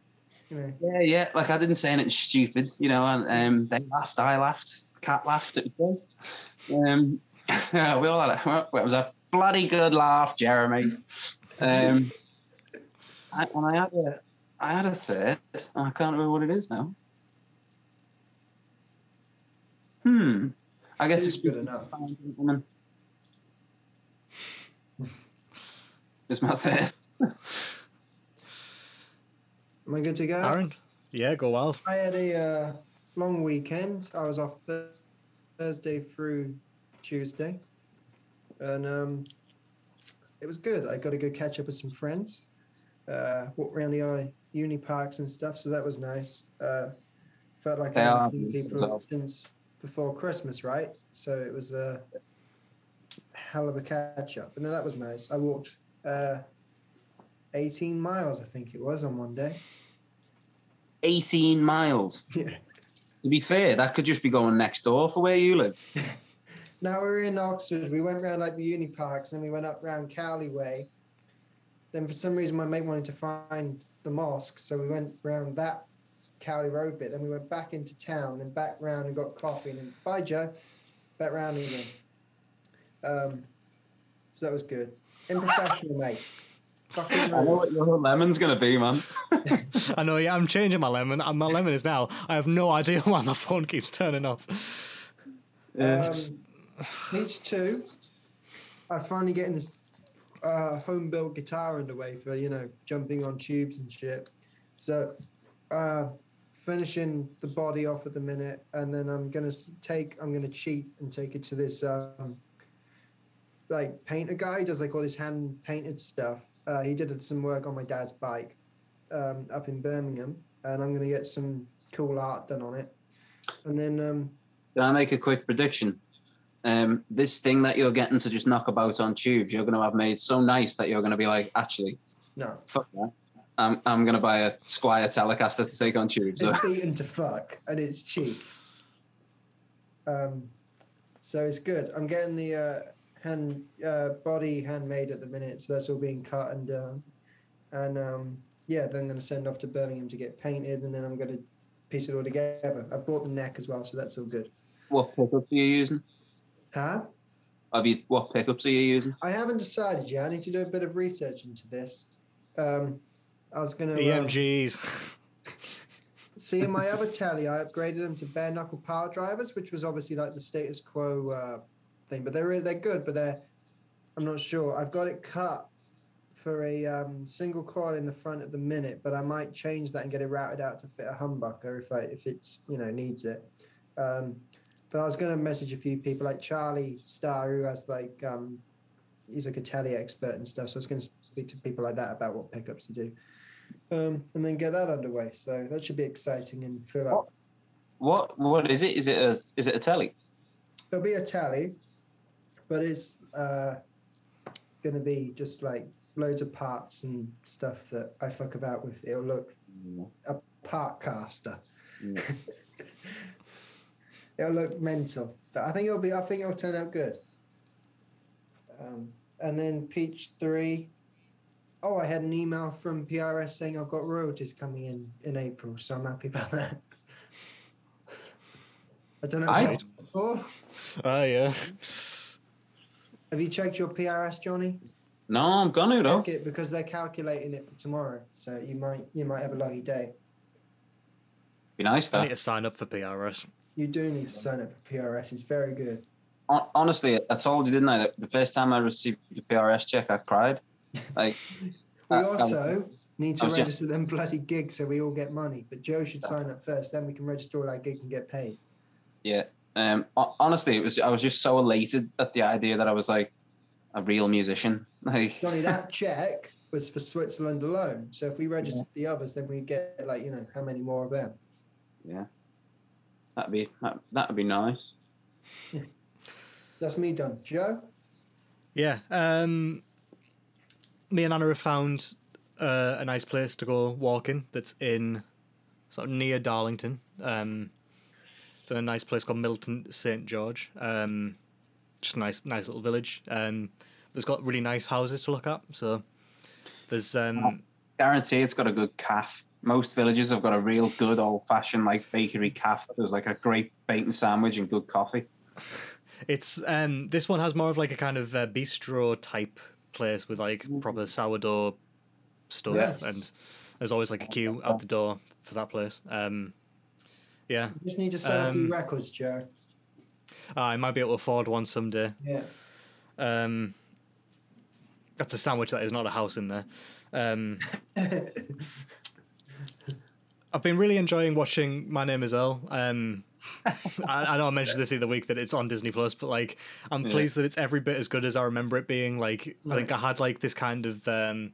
you know, Yeah, yeah. Like I didn't say anything stupid, you know. And um, they laughed, I laughed, the cat laughed. It was good. Um, we all had a, it was a bloody good laugh, Jeremy. Um, I, and I had a, I had a third. I can't remember what it is now. Hmm. I get to It's speak good to enough. a fine gentleman. It's my third. am I good to go? Aaron. Yeah, go wild. I had a uh, long weekend. I was off th- Thursday through Tuesday, and um, it was good. I got to go catch up with some friends, uh, walk around the uh, uni parks and stuff. So that was nice. Uh, felt like They I haven't seen people well. since before Christmas, right? So it was a hell of a catch up. And that was nice. I walked uh, 18 miles, I think it was, on one day. 18 miles. Yeah. To be fair, that could just be going next door for where you live. Now we were in Oxford. We went around like the uni parks, and we went up round Cowley Way. Then for some reason, my mate wanted to find the mosque, so we went round that Cowley Road bit. Then we went back into town, then back round and got coffee. And then bye, Joe. Back round again. Um, so that was good. Unprofessional, mate. I know what your lemon's gonna be, man. I know. Yeah, I'm changing my lemon. and My lemon is now. I have no idea why my phone keeps turning off. Yeah. Um, Peach two. I finally getting this uh, home built guitar underway for you know jumping on tubes and shit. So, uh, finishing the body off at the minute, and then I'm gonna take. I'm gonna cheat and take it to this um, like painter guy. Does like all this hand painted stuff. Uh, he did some work on my dad's bike um, up in Birmingham, and I'm gonna get some cool art done on it. And then um, Can I make a quick prediction? Um, this thing that you're getting to just knock about on tubes, you're going to have made so nice that you're going to be like, actually, no, fuck that. I'm, I'm going to buy a Squier Telecaster to take on tubes. it's beaten to fuck and it's cheap. Um, so it's good. I'm getting the uh, hand uh, body handmade at the minute, so that's all being cut and done. And um, yeah, then I'm going to send off to Birmingham to get painted, and then I'm going to piece it all together. I bought the neck as well, so that's all good. what pickups are you using? Huh? Have you what pickups are you using? I haven't decided yet. I need to do a bit of research into this. Um, I was going to. EMGs. See, in my other telly, I upgraded them to bare knuckle power drivers, which was obviously like the status quo uh, thing. But they're they're good, but they're I'm not sure. I've got it cut for a um, single coil in the front at the minute, but I might change that and get it routed out to fit a humbucker if I if it's you know needs it. Um, but I was going to message a few people like Charlie Starr, who has like um, he's like a telly expert and stuff. So I was going to speak to people like that about what pickups to do um, and then get that underway. So that should be exciting and fill up. What what is it? Is it a is it a telly? It'll be a tally, but it's uh, going to be just like loads of parts and stuff that I fuck about with. It'll look a part caster. Yeah. it'll look mental, but I think it'll be. I think it'll turn out good. Um, and then Peach Three. Oh, I had an email from PRS saying I've got royalties coming in in April, so I'm happy about that. I don't know. If I- it's before. Oh yeah. Have you checked your PRS, Johnny? No, I'm gonna though. Check it because they're calculating it for tomorrow, so you might you might have a lucky day. Be nice though. I need though. to sign up for PRS. You do need to sign up for PRS. It's very good. Honestly, I told you, didn't I? That the first time I received the PRS check, I cried. Like, We also need to was just- register them bloody gigs so we all get money. But Joe should sign up first, then we can register all our gigs and get paid. yeah. Um. Honestly, it was. I was just so elated at the idea that I was like a real musician. Like, Johnny, that check was for Switzerland alone. So if we register the others, then we get like you know how many more of them. yeah. That'd be that. That'd be nice. That's me done. Joe, Yeah. Um, me and Anna have found uh, a nice place to go walking that's in sort of near Darlington. Um, it's in a nice place called Middleton St George. Um, just a nice, nice little village. Um, it's got really nice houses to look at. So there's um, Guarantee it's got a good calf. Most villages have got a real good old fashioned like bakery calf. There's like a great bacon sandwich and good coffee. It's um this one has more of like a kind of uh, bistro type place with like proper sourdough stuff Yes. and there's always like a queue out the door for that place. Um yeah, you just need to sell a few Um, records, Joe. I might be able to afford one someday. Yeah. Um that's a sandwich that is not a house in there. Um I've been really enjoying watching My Name Is Earl. Um, I, I know I mentioned this the other week that it's on Disney Plus, but like I'm Yeah. pleased that it's every bit as good as I remember it being. Like I think I had like this kind of um,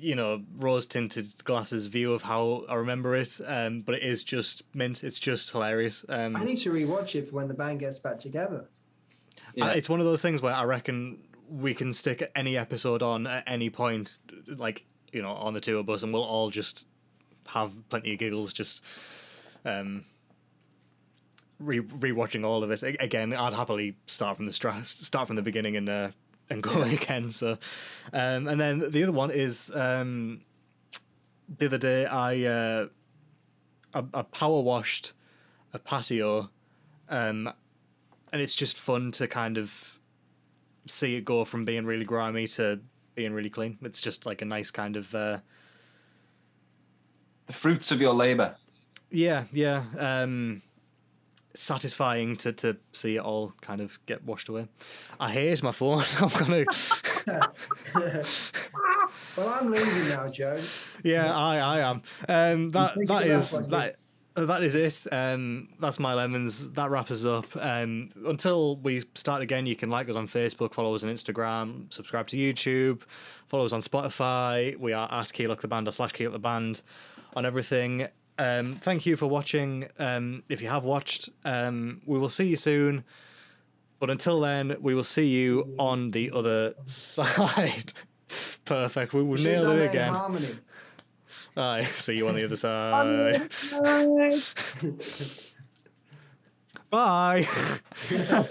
you know rose tinted glasses view of how I remember it, um, but it is just mint. It's just hilarious. Um, I need to rewatch it for when the band gets back together. Yeah. Uh, it's one of those things where I reckon we can stick any episode on at any point, like you know, on the tour bus, and we'll all just have plenty of giggles. Just um, re rewatching all of it again. I'd happily start from the stra- start from the beginning and uh, and go again. So, um, and then the other one is um, the other day I uh, I, I power washed a patio. Um, and it's just fun to kind of see it go from being really grimy to being really clean. It's just like a nice kind of uh, The fruits of your labor. yeah, yeah, um, satisfying to to see it all kind of get washed away. I hate my phone. I'm gonna Well, I'm leaving now, Joe. yeah, I I am. Um, that that is that it up is like that. Uh, That is it. Um, that's my lemons. That wraps us up. Um, until we start again, you can like us on Facebook, follow us on Instagram, subscribe to YouTube, follow us on Spotify. We are at Keylock the Band or slash Keylock the Band on everything. Um, thank you for watching. Um, if you have watched, um, we will see you soon. But until then, we will see you on the other side. Perfect. We, will We should've nailed done it again. Harmony. Aye, see you on the other side. Bye. Bye.